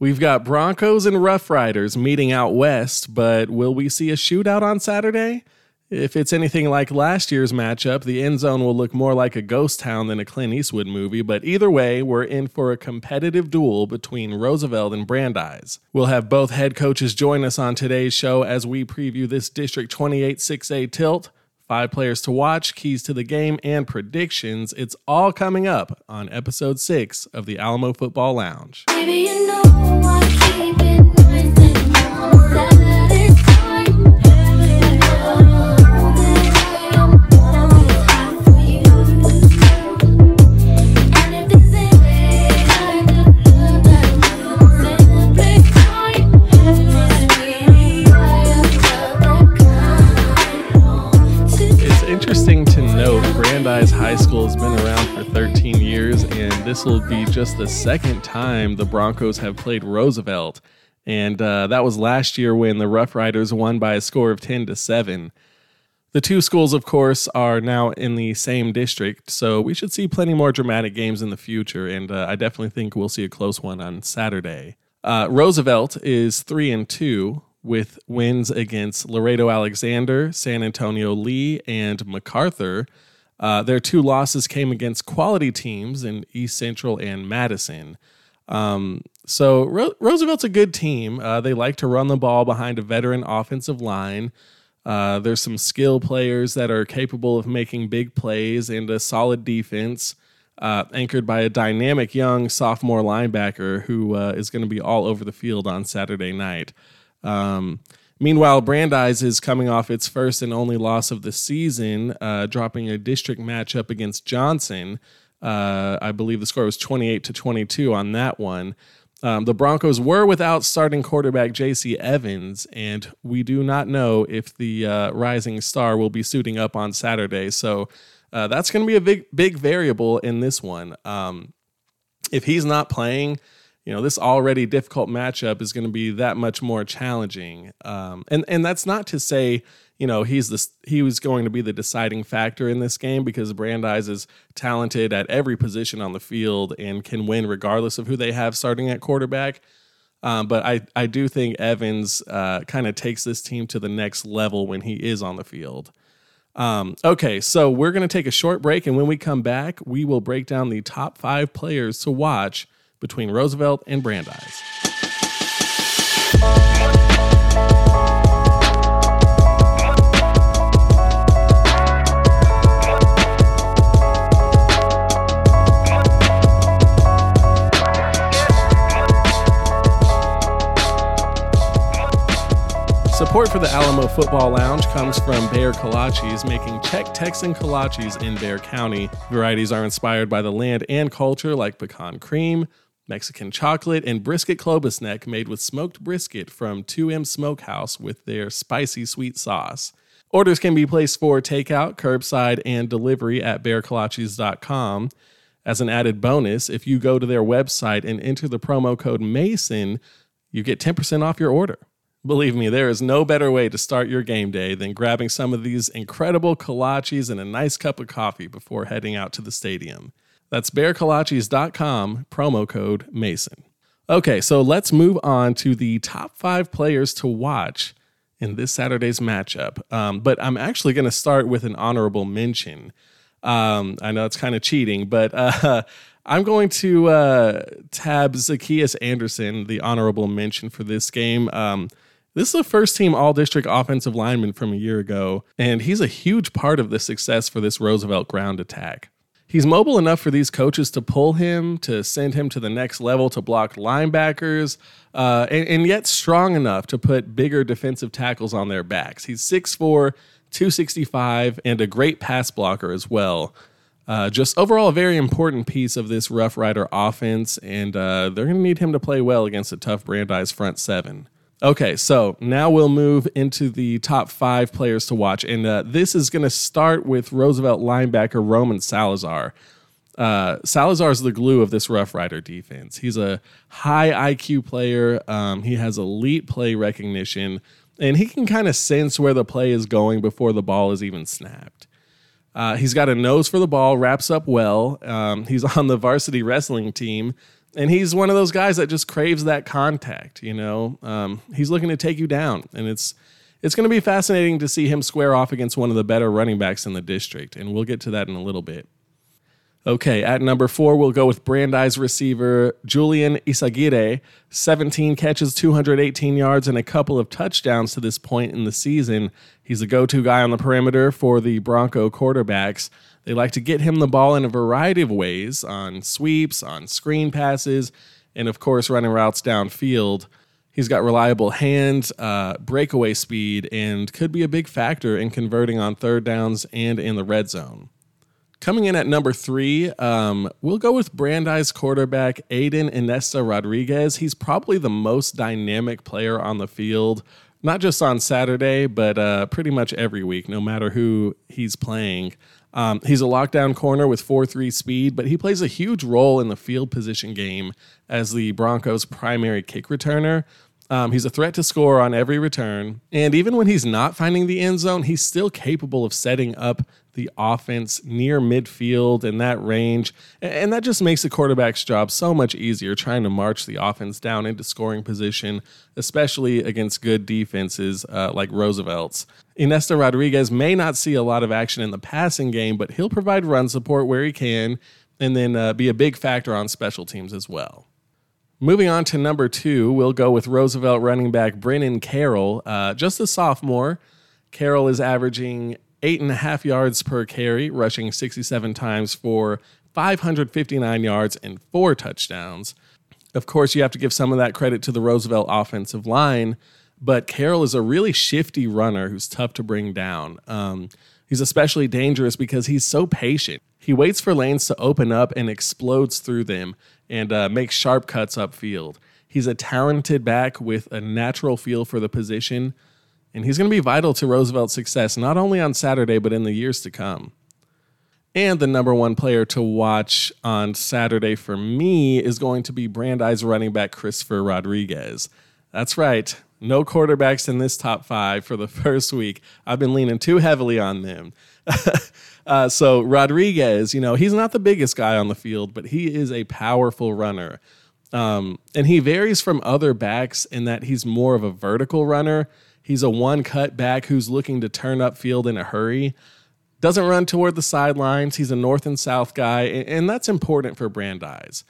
We've got Broncos and Rough Riders meeting out west, but will we see a shootout on Saturday? If it's anything like last year's matchup, the end zone will look more like a ghost town than a Clint Eastwood movie, but either way, we're in for a competitive duel between Roosevelt and Brandeis. We'll have both head coaches join us on today's show as we preview this District 28 6A tilt. Five players to watch, keys to the game, and predictions. It's all coming up on episode six of the Alamo Football Lounge. Baby, you know this will be just the second time the Broncos have played Roosevelt. And uh, that was last year when the Rough Riders won by a score of 10 to 7. The two schools, of course, are now in the same district, so we should see plenty more dramatic games in the future, and uh, I definitely think we'll see a close one on Saturday. Uh, Roosevelt is three and two with wins against Laredo Alexander, San Antonio Lee, and MacArthur. Uh, their two losses came against quality teams in East Central and Madison. Um, so Ro- Roosevelt's a good team. Uh, they like to run the ball behind a veteran offensive line. Uh, there's some skill players that are capable of making big plays and a solid defense, uh, anchored by a dynamic young sophomore linebacker who uh, is going to be all over the field on Saturday night. Um, meanwhile, Brandeis is coming off its first and only loss of the season, uh, dropping a district matchup against Johnson. Uh, I believe the score was 28 to 22 on that one. Um, the Broncos were without starting quarterback J.C. Evans, and we do not know if the uh, rising star will be suiting up on Saturday. So uh, that's going to be a big, big variable in this one. Um, if he's not playing, you know, this already difficult matchup is going to be that much more challenging. Um, and and that's not to say, you know, he's the he was going to be the deciding factor in this game because Brandeis is talented at every position on the field and can win regardless of who they have starting at quarterback. Um, but I I do think Evans uh, kind of takes this team to the next level when he is on the field. Um, okay, so we're going to take a short break, and when we come back, we will break down the top five players to watch between Roosevelt and Brandeis. Support for the Alamo Football Lounge comes from Bexar Kolaches, making Czech Texan kolaches in Bexar County. Varieties are inspired by the land and culture, like pecan cream, Mexican chocolate, and brisket klobasnek made with smoked brisket from 2M Smokehouse with their spicy sweet sauce. Orders can be placed for takeout, curbside, and delivery at bexarkolaches.com. As an added bonus, if you go to their website and enter the promo code MASON, you get 10% off your order. Believe me, there is no better way to start your game day than grabbing some of these incredible kolaches and a nice cup of coffee before heading out to the stadium. That's bexarkolaches.com, promo code MASON. Okay, so let's move on to the top five players to watch in this Saturday's matchup. Um, but I'm actually going to start with an honorable mention. Um, I know it's kind of cheating, but uh, I'm going to uh, tab Zacchaeus Anderson, the honorable mention for this game. Um, this is a first team all district offensive lineman from a year ago, and he's a huge part of the success for this Roosevelt ground attack. He's mobile enough for these coaches to pull him, to send him to the next level to block linebackers, uh, and, and yet strong enough to put bigger defensive tackles on their backs. He's 6'4, 265, and a great pass blocker as well. Uh, just overall, a very important piece of this Rough Rider offense, and uh, they're going to need him to play well against a tough Brandeis front seven. Okay, so now we'll move into the top five players to watch, and uh, this is going to start with Roosevelt linebacker Roman Salazar. Uh, Salazar is the glue of this Rough Rider defense. He's a high IQ player. Um, he has elite play recognition, and he can kind of sense where the play is going before the ball is even snapped. Uh, he's got a nose for the ball, wraps up well. Um, he's on the varsity wrestling team, And he's one of those guys that just craves that contact. You know, um, he's looking to take you down, and it's it's going to be fascinating to see him square off against one of the better running backs in the district, and we'll get to that in a little bit. Okay, at number four, we'll go with Brandeis receiver Julian Isagire. 17 catches, 218 yards, and a couple of touchdowns to this point in the season. He's a go to guy on the perimeter for the Bronco quarterbacks. They like to get him the ball in a variety of ways on sweeps, on screen passes, and of course, running routes downfield. He's got reliable hands, uh, breakaway speed, and could be a big factor in converting on third downs and in the red zone. Coming in at number three, um, we'll go with Brandeis quarterback Aiden Inesta Rodriguez. He's probably the most dynamic player on the field, not just on Saturday, but uh, pretty much every week, no matter who he's playing. Um, he's a lockdown corner with 4 3 speed, but he plays a huge role in the field position game as the Broncos' primary kick returner. Um, he's a threat to score on every return. And even when he's not finding the end zone, he's still capable of setting up the offense near midfield in that range. And that just makes the quarterback's job so much easier trying to march the offense down into scoring position, especially against good defenses uh, like Roosevelt's. Inesta Rodriguez may not see a lot of action in the passing game, but he'll provide run support where he can and then uh, be a big factor on special teams as well. Moving on to number two, we'll go with Roosevelt running back Brennan Carroll. Uh, just a sophomore, Carroll is averaging eight and a half yards per carry, rushing 67 times for 559 yards and four touchdowns. Of course, you have to give some of that credit to the Roosevelt offensive line, but Carroll is a really shifty runner who's tough to bring down. Um, he's especially dangerous because he's so patient. He waits for lanes to open up and explodes through them and uh, makes sharp cuts upfield. He's a talented back with a natural feel for the position, and he's going to be vital to Roosevelt's success, not only on Saturday, but in the years to come. And the number one player to watch on Saturday for me is going to be Brandeis running back Christopher Rodriguez. That's right, no quarterbacks in this top five for the first week. I've been leaning too heavily on them. uh, so, Rodriguez, you know, he's not the biggest guy on the field, but he is a powerful runner. Um, and he varies from other backs in that he's more of a vertical runner. He's a one cut back who's looking to turn up field in a hurry. Doesn't run toward the sidelines. He's a north and south guy, and, that's important for Brandeis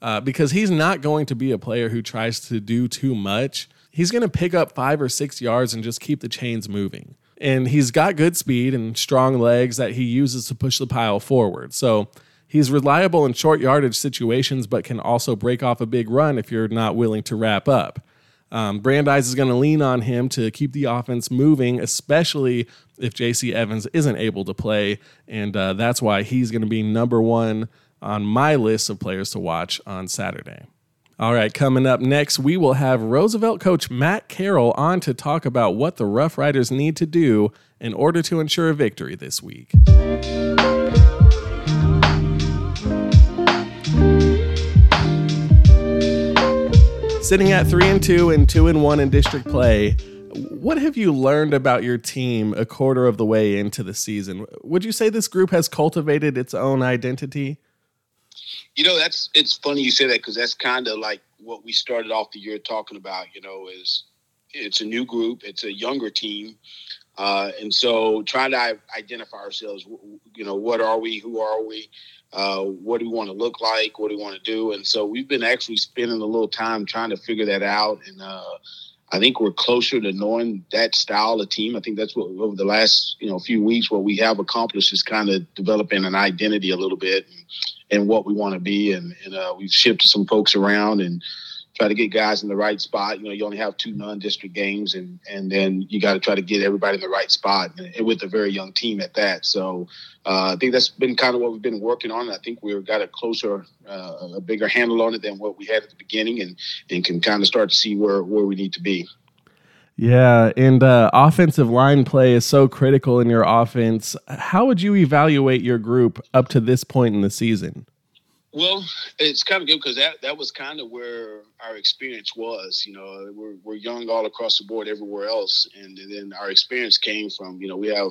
uh, because he's not going to be a player who tries to do too much. He's going to pick up five or six yards and just keep the chains moving. And he's got good speed and strong legs that he uses to push the pile forward. So he's reliable in short yardage situations, but can also break off a big run if you're not willing to wrap up. Um, Brandeis is going to lean on him to keep the offense moving, especially if J.C. Evans isn't able to play. And uh, that's why he's going to be number one on my list of players to watch on Saturday. All right, coming up next, we will have Roosevelt coach Matt Carroll on to talk about what the Rough Riders need to do in order to ensure a victory this week. Sitting at three and two and two and one in district play, what have you learned about your team a quarter of the way into the season? Would you say this group has cultivated its own identity? You know, that's it's funny you say that because that's kind of like what we started off the year talking about. You know, is it's a new group, it's a younger team, uh, and so trying to identify ourselves. You know, what are we? Who are we? Uh, what do we want to look like? What do we want to do? And so we've been actually spending a little time trying to figure that out. And uh, I think we're closer to knowing that style of team. I think that's what over the last you know few weeks what we have accomplished is kind of developing an identity a little bit and, and what we want to be. And, and uh, we've shifted some folks around and try to get guys in the right spot. You know, you only have two non-district games, and and then you got to try to get everybody in the right spot, and, with a very young team at that. So uh, I think that's been kind of what we've been working on. I think we've got a closer, uh, a bigger handle on it than what we had at the beginning, and and can kind of start to see where where we need to be. Yeah, and uh, offensive line play is so critical in your offense. How would you evaluate your group up to this point in the season? Well, it's kind of good because that that was kind of where our experience was. You know, we're we're young all across the board everywhere else, and, then our experience came from. You know, we have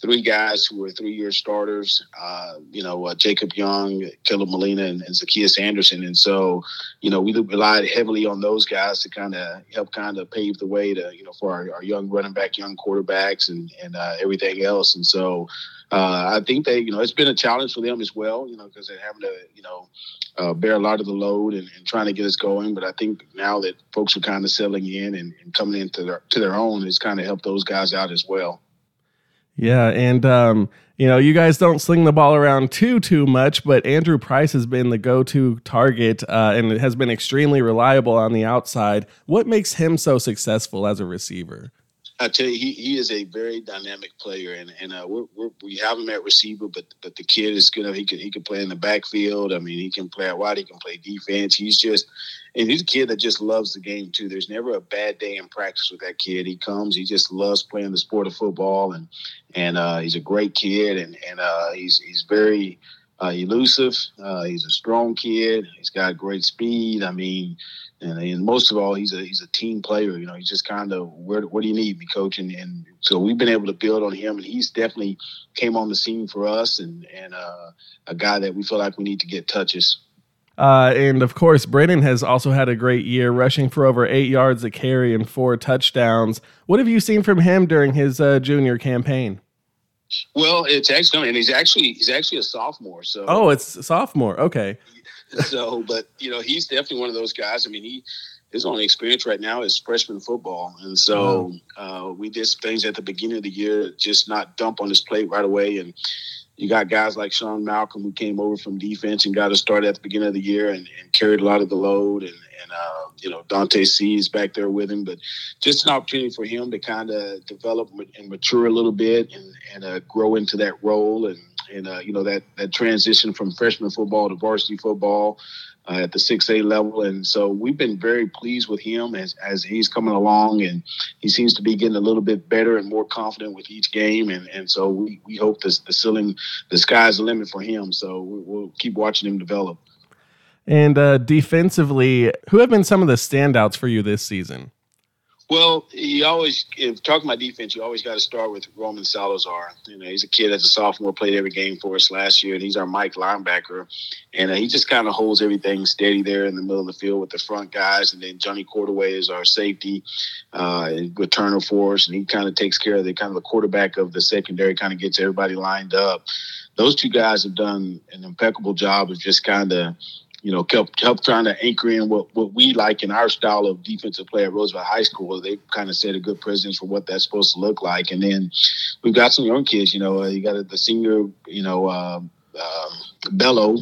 three guys who were three year starters. Uh, you know, uh, Jacob Young, Caleb Molina, and, and Zacchaeus Anderson, and so you know we relied heavily on those guys to kind of help kind of pave the way to you know for our, our young running back, young quarterbacks, and and uh, everything else, and so. Uh, I think they, you know, it's been a challenge for them as well, you know, because they're having to, you know, uh, bear a lot of the load and, and, trying to get us going. But I think now that folks are kind of settling in and, and coming into their to their own, it's kind of helped those guys out as well. Yeah, and um, you know, you guys don't sling the ball around too too much, but Andrew Price has been the go-to target uh, and has been extremely reliable on the outside. What makes him so successful as a receiver? I tell you, he, he is a very dynamic player, and and uh, we're, we're, we have him at receiver, but but the kid is good. He can he can play in the backfield. I mean, he can play out wide. He can play defense. He's just and he's a kid that just loves the game too. There's never a bad day in practice with that kid. He comes, he just loves playing the sport of football, and and uh, he's a great kid, and and uh, he's he's very uh, elusive. Uh, he's a strong kid. He's got great speed. I mean, and, and most of all, he's a he's a team player. You know, he's just kind of where what do you need me, coach? And, and so we've been able to build on him, and he's definitely came on the scene for us, and and uh, a guy that we feel like we need to get touches. Uh, and of course, Brennan has also had a great year, rushing for over eight yards a carry and four touchdowns. What have you seen from him during his uh, junior campaign? Well, it's actually, and he's actually he's actually a sophomore. So oh, it's sophomore. Okay. so, but you know, he's definitely one of those guys. I mean, he his only experience right now is freshman football, and so uh, we did things at the beginning of the year, just not dump on his plate right away. And you got guys like Sean Malcolm who came over from defense and got us started at the beginning of the year and, and carried a lot of the load, and, and uh, you know Dante C is back there with him, but just an opportunity for him to kind of develop and mature a little bit and, and uh, grow into that role and and uh, you know that that transition from freshman football to varsity football uh, at the six A level, and so we've been very pleased with him as as he's coming along, and he seems to be getting a little bit better and more confident with each game, and and so we we hope this the ceiling, the sky's the limit for him. So we'll keep watching him develop. And uh, defensively, who have been some of the standouts for you this season? Well, you always, if talking about defense, you always got to start with Roman Salazar. You know, he's a kid as a sophomore, played every game for us last year, and he's our Mike linebacker. And uh, he just kind of holds everything steady there in the middle of the field with the front guys. And then Johnny Cordaway is our safety uh, returner for us, and he kind of takes care of the kind of the quarterback of the secondary, kind of gets everybody lined up. Those two guys have done an impeccable job of just kind of you know, kept help trying to anchor in what, what we like in our style of defensive play at Roosevelt High School. They kind of set a good precedence for what that's supposed to look like. And then we've got some young kids. You know, uh, you got the senior, you know, uh, uh, Bello,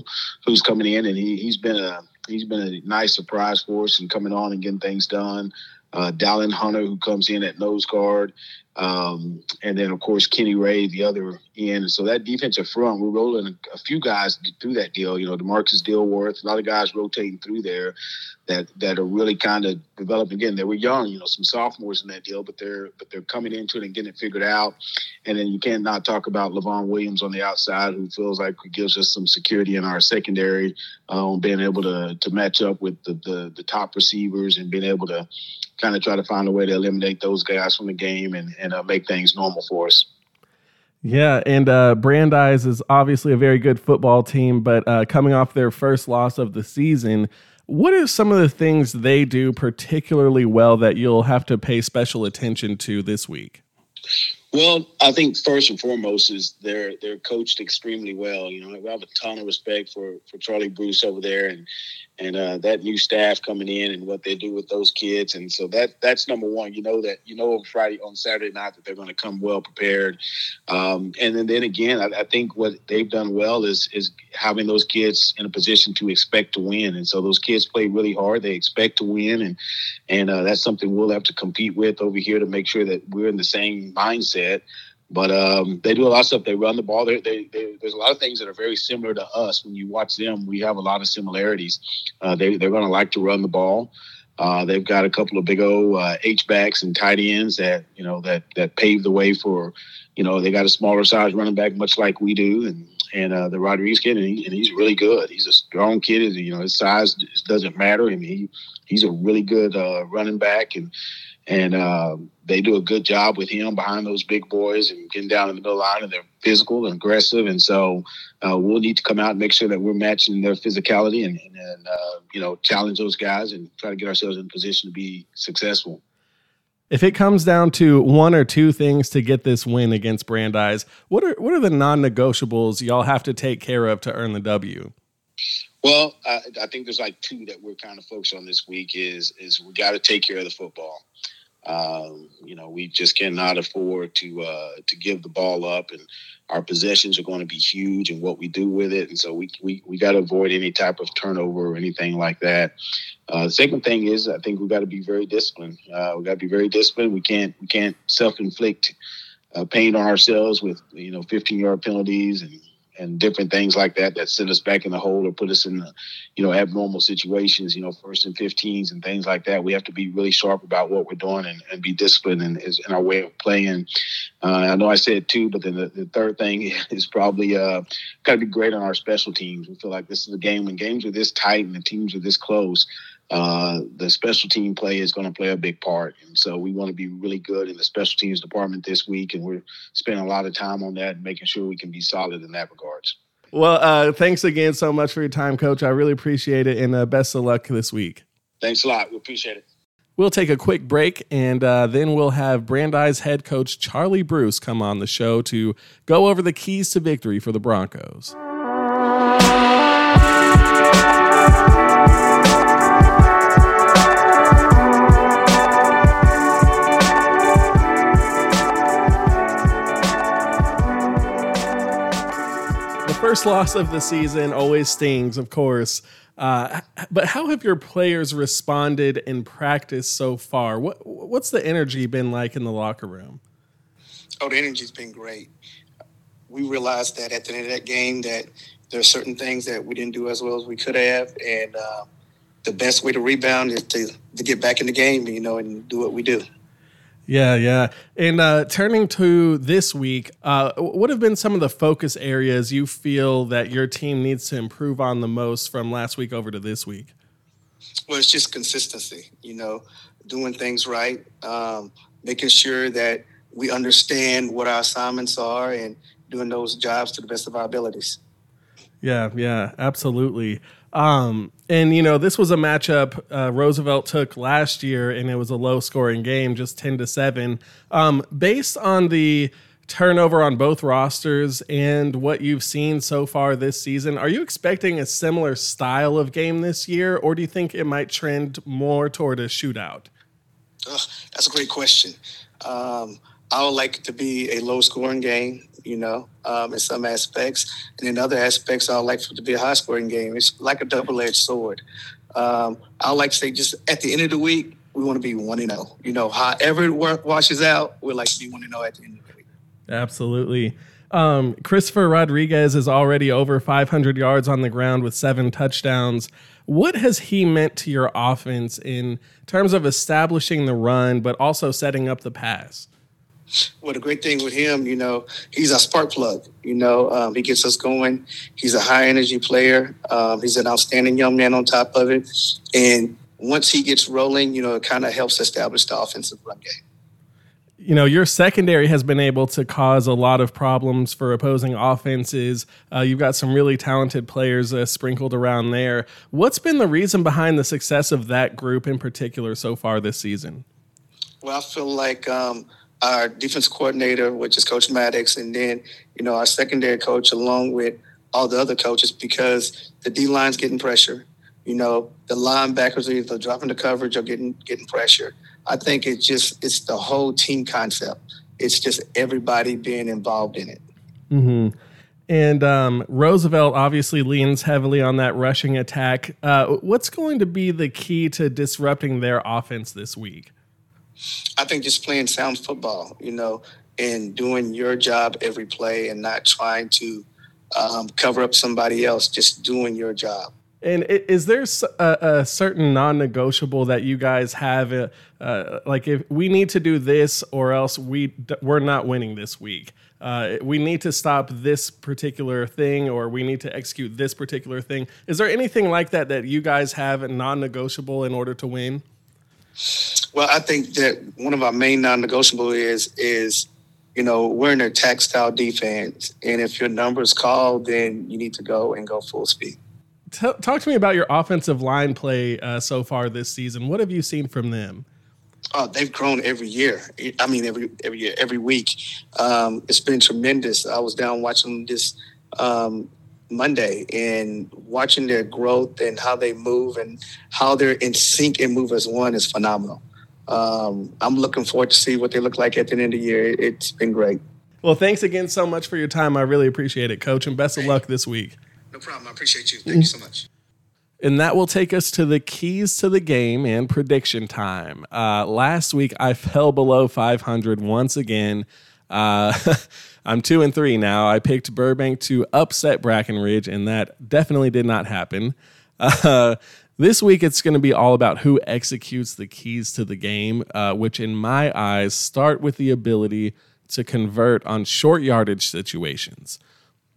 who's coming in, and he he's been a he's been a nice surprise for us and coming on and getting things done. Uh, Dallin Hunter, who comes in at nose guard, um, and then, of course, Kenny Ray, the other end. So that defensive front, we're rolling a, few guys through that deal. You know, Demarcus Dilworth, a lot of guys rotating through there that that are really kind of developing. Again, they were young, you know, some sophomores in that deal, but they're but they're coming into it and getting it figured out. And then you can't not talk about Levon Williams on the outside, who feels like gives us some security in our secondary, um, being able to to match up with the, the the top receivers and being able to kind of try to find a way to eliminate those guys from the game and, and uh, make things normal for us. Yeah, and uh, Brandeis is obviously a very good football team, but uh, coming off their first loss of the season, what are some of the things they do particularly well that you'll have to pay special attention to this week? Well, I think first and foremost is they're they're coached extremely well. You know, I have a ton of respect for for Charlie Bruce over there, and and uh, that new staff coming in and what they do with those kids. And so that that's number one. You know that you know on Friday on Saturday night that they're going to come well prepared. Um, and then then again, I, I, think what they've done well is is having those kids in a position to expect to win. And so those kids play really hard. They expect to win, and and uh, that's something we'll have to compete with over here to make sure that we're in the same mindset. But um, they do a lot of stuff. They run the ball. They, they, they, there's a lot of things that are very similar to us. When you watch them, we have a lot of similarities. Uh, they, they're going to like to run the ball. Uh, they've got a couple of big old uh, H backs and tight ends that you know that that pave the way for, you know, they got a smaller size running back, much like we do, and and uh, the Rodriguez kid, and, he, and he's really good. He's a strong kid. You know, his size doesn't matter. I mean, he he's a really good uh, running back, and and uh, they do a good job with him behind those big boys and getting down in the middle line, and they're physical and aggressive, and so uh, we'll need to come out and make sure that we're matching their physicality and, and, and uh, you know challenge those guys and try to get ourselves in a position to be successful. If it comes down to one or two things to get this win against Brandeis, what are what are the non-negotiables y'all have to take care of to earn the W? Well, I, I think there's like two that we're kind of focused on this week. Is is we got to take care of the football. Um, you know, we just cannot afford to uh, to give the ball up, and our possessions are going to be huge and what we do with it. And so we we, we got to avoid any type of turnover or anything like that. Uh, the second thing is, I think we got to be very disciplined. Uh, we got to be very disciplined. We can't we can't self inflict uh, pain on ourselves with you know 15 yard penalties and and different things like that that send us back in the hole or put us in, the, you know, abnormal situations, you know, first and 15s and things like that. We have to be really sharp about what we're doing and, and be disciplined in, in our way of playing. Uh, I know I said two, but then the, the third thing is probably uh, got to be great on our special teams. We feel like this is a game when games are this tight and the teams are this close uh, the special team play is going to play a big part. And so we want to be really good in the special teams department this week. And we're spending a lot of time on that and making sure we can be solid in that regards. Well, uh, thanks again so much for your time, Coach. I really appreciate it. And uh, best of luck this week. Thanks a lot. We appreciate it. We'll take a quick break and uh, then we'll have Brandeis head coach Charlie Bruce come on the show to go over the keys to victory for the Broncos. First loss of the season always stings, of course. Uh, but how have your players responded in practice so far? What what's the energy been like in the locker room? Oh, the energy's been great. We realized that at the end of that game that there are certain things that we didn't do as well as we could have, and uh, the best way to rebound is to, to get back in the game, you know, and do what we do. Yeah, yeah. And uh, turning to this week, uh, what have been some of the focus areas you feel that your team needs to improve on the most from last week over to this week? Well, it's just consistency, you know, doing things right, um, making sure that we understand what our assignments are and doing those jobs to the best of our abilities. Yeah, yeah, absolutely. Um, and you know, this was a matchup uh, Roosevelt took last year, and it was a low-scoring game, just ten to seven. Um, based on the turnover on both rosters and what you've seen so far this season, are you expecting a similar style of game this year, or do you think it might trend more toward a shootout? Ugh, that's a great question. Um, I would like it to be a low-scoring game, you know, um, in some aspects, and in other aspects, I like for it to be a high-scoring game. It's like a double-edged sword. Um, I like to say, just at the end of the week, we want to be one and zero. You know, however it wa- washes out, we like to be one and zero at the end of the week. Absolutely. Um, Christopher Rodriguez is already over 500 yards on the ground with seven touchdowns. What has he meant to your offense in terms of establishing the run, but also setting up the pass? Well, the great thing with him, you know, he's a spark plug. You know, um, he gets us going. He's a high energy player. Um, he's an outstanding young man on top of it. And once he gets rolling, you know, it kind of helps establish the offensive run game. You know, your secondary has been able to cause a lot of problems for opposing offenses. Uh, you've got some really talented players uh, sprinkled around there. What's been the reason behind the success of that group in particular so far this season? Well, I feel like um, our defense coordinator, which is Coach Maddox, and then you know our secondary coach, along with all the other coaches, because the D line's getting pressure. You know, the linebackers are either dropping the coverage or getting getting pressure. I think it's just it's the whole team concept. It's just everybody being involved in it. Mm-hmm. And um, Roosevelt obviously leans heavily on that rushing attack. Uh, what's going to be the key to disrupting their offense this week? I think just playing sound football, you know, and doing your job every play and not trying to um, cover up somebody else, just doing your job. And is there a certain non-negotiable that you guys have? Uh, uh, like, if we need to do this, or else we we're not winning this week. Uh, we need to stop this particular thing, or we need to execute this particular thing. Is there anything like that that you guys have a non-negotiable in order to win? Well, I think that one of our main non-negotiable is is you know we're an attack style defense, and if your numbers called, then you need to go and go full speed. T- talk to me about your offensive line play uh, so far this season. What have you seen from them? Oh, they've grown every year. I mean, every every year, every week. Um, it's been tremendous. I was down watching this um, Monday and watching their growth and how they move and how they're in sync and move as one is phenomenal. Um, I'm looking forward to see what they look like at the end of the year. It- It's been great. Well, thanks again so much for your time. I really appreciate it, Coach, and best of luck this week. No problem. I appreciate you. Thank you so much. And that will take us to the keys to the game and prediction time. Uh, last week, I fell below 500 once again. Uh, I'm two and three now. I picked Burbank to upset Brackenridge, and that definitely did not happen. Uh, this week, it's going to be all about who executes the keys to the game, uh, which, in my eyes, start with the ability to convert on short yardage situations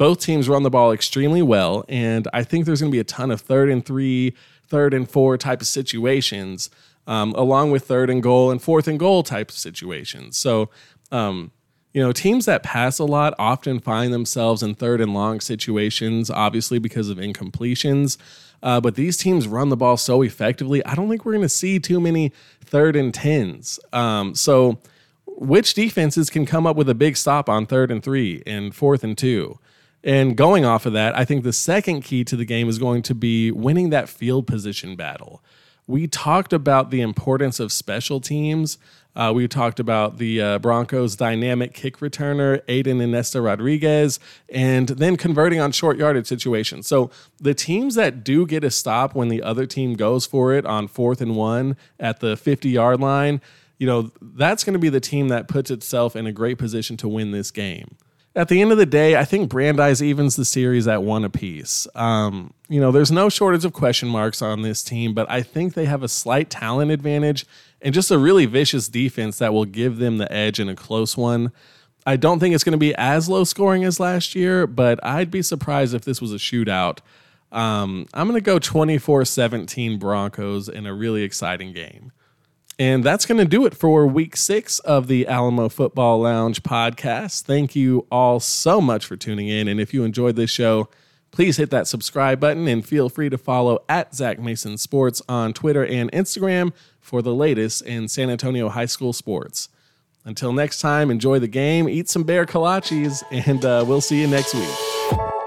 both teams run the ball extremely well, and I think there's going to be a ton of third and three, third and four type of situations, um, along with third and goal and fourth and goal type of situations. So, um, you know, teams that pass a lot often find themselves in third and long situations, obviously because of incompletions. Uh, but these teams run the ball so effectively, I don't think we're going to see too many third and tens. Um, so, which defenses can come up with a big stop on third and three and fourth and two? And going off of that, I think the second key to the game is going to be winning that field position battle. We talked about the importance of special teams. Uh, we talked about the uh, Broncos' dynamic kick returner, Aiden Inesta Rodriguez, and then converting on short yardage situations. So the teams that do get a stop when the other team goes for it on fourth and one at the 50 yard line, you know, that's going to be the team that puts itself in a great position to win this game at the end of the day, I think Brandeis evens the series at one apiece. Um, you know, there's no shortage of question marks on this team, but I think they have a slight talent advantage and just a really vicious defense that will give them the edge in a close one. I don't think it's going to be as low scoring as last year, but I'd be surprised if this was a shootout. Um, I'm going to go 24 17 Broncos in a really exciting game. And that's going to do it for week six of the Alamo Football Lounge podcast. Thank you all so much for tuning in. And if you enjoyed this show, please hit that subscribe button and feel free to follow at Zach Mason Sports on Twitter and Instagram for the latest in San Antonio high school sports. Until next time, enjoy the game, eat some Bexar kolaches, and uh, we'll see you next week.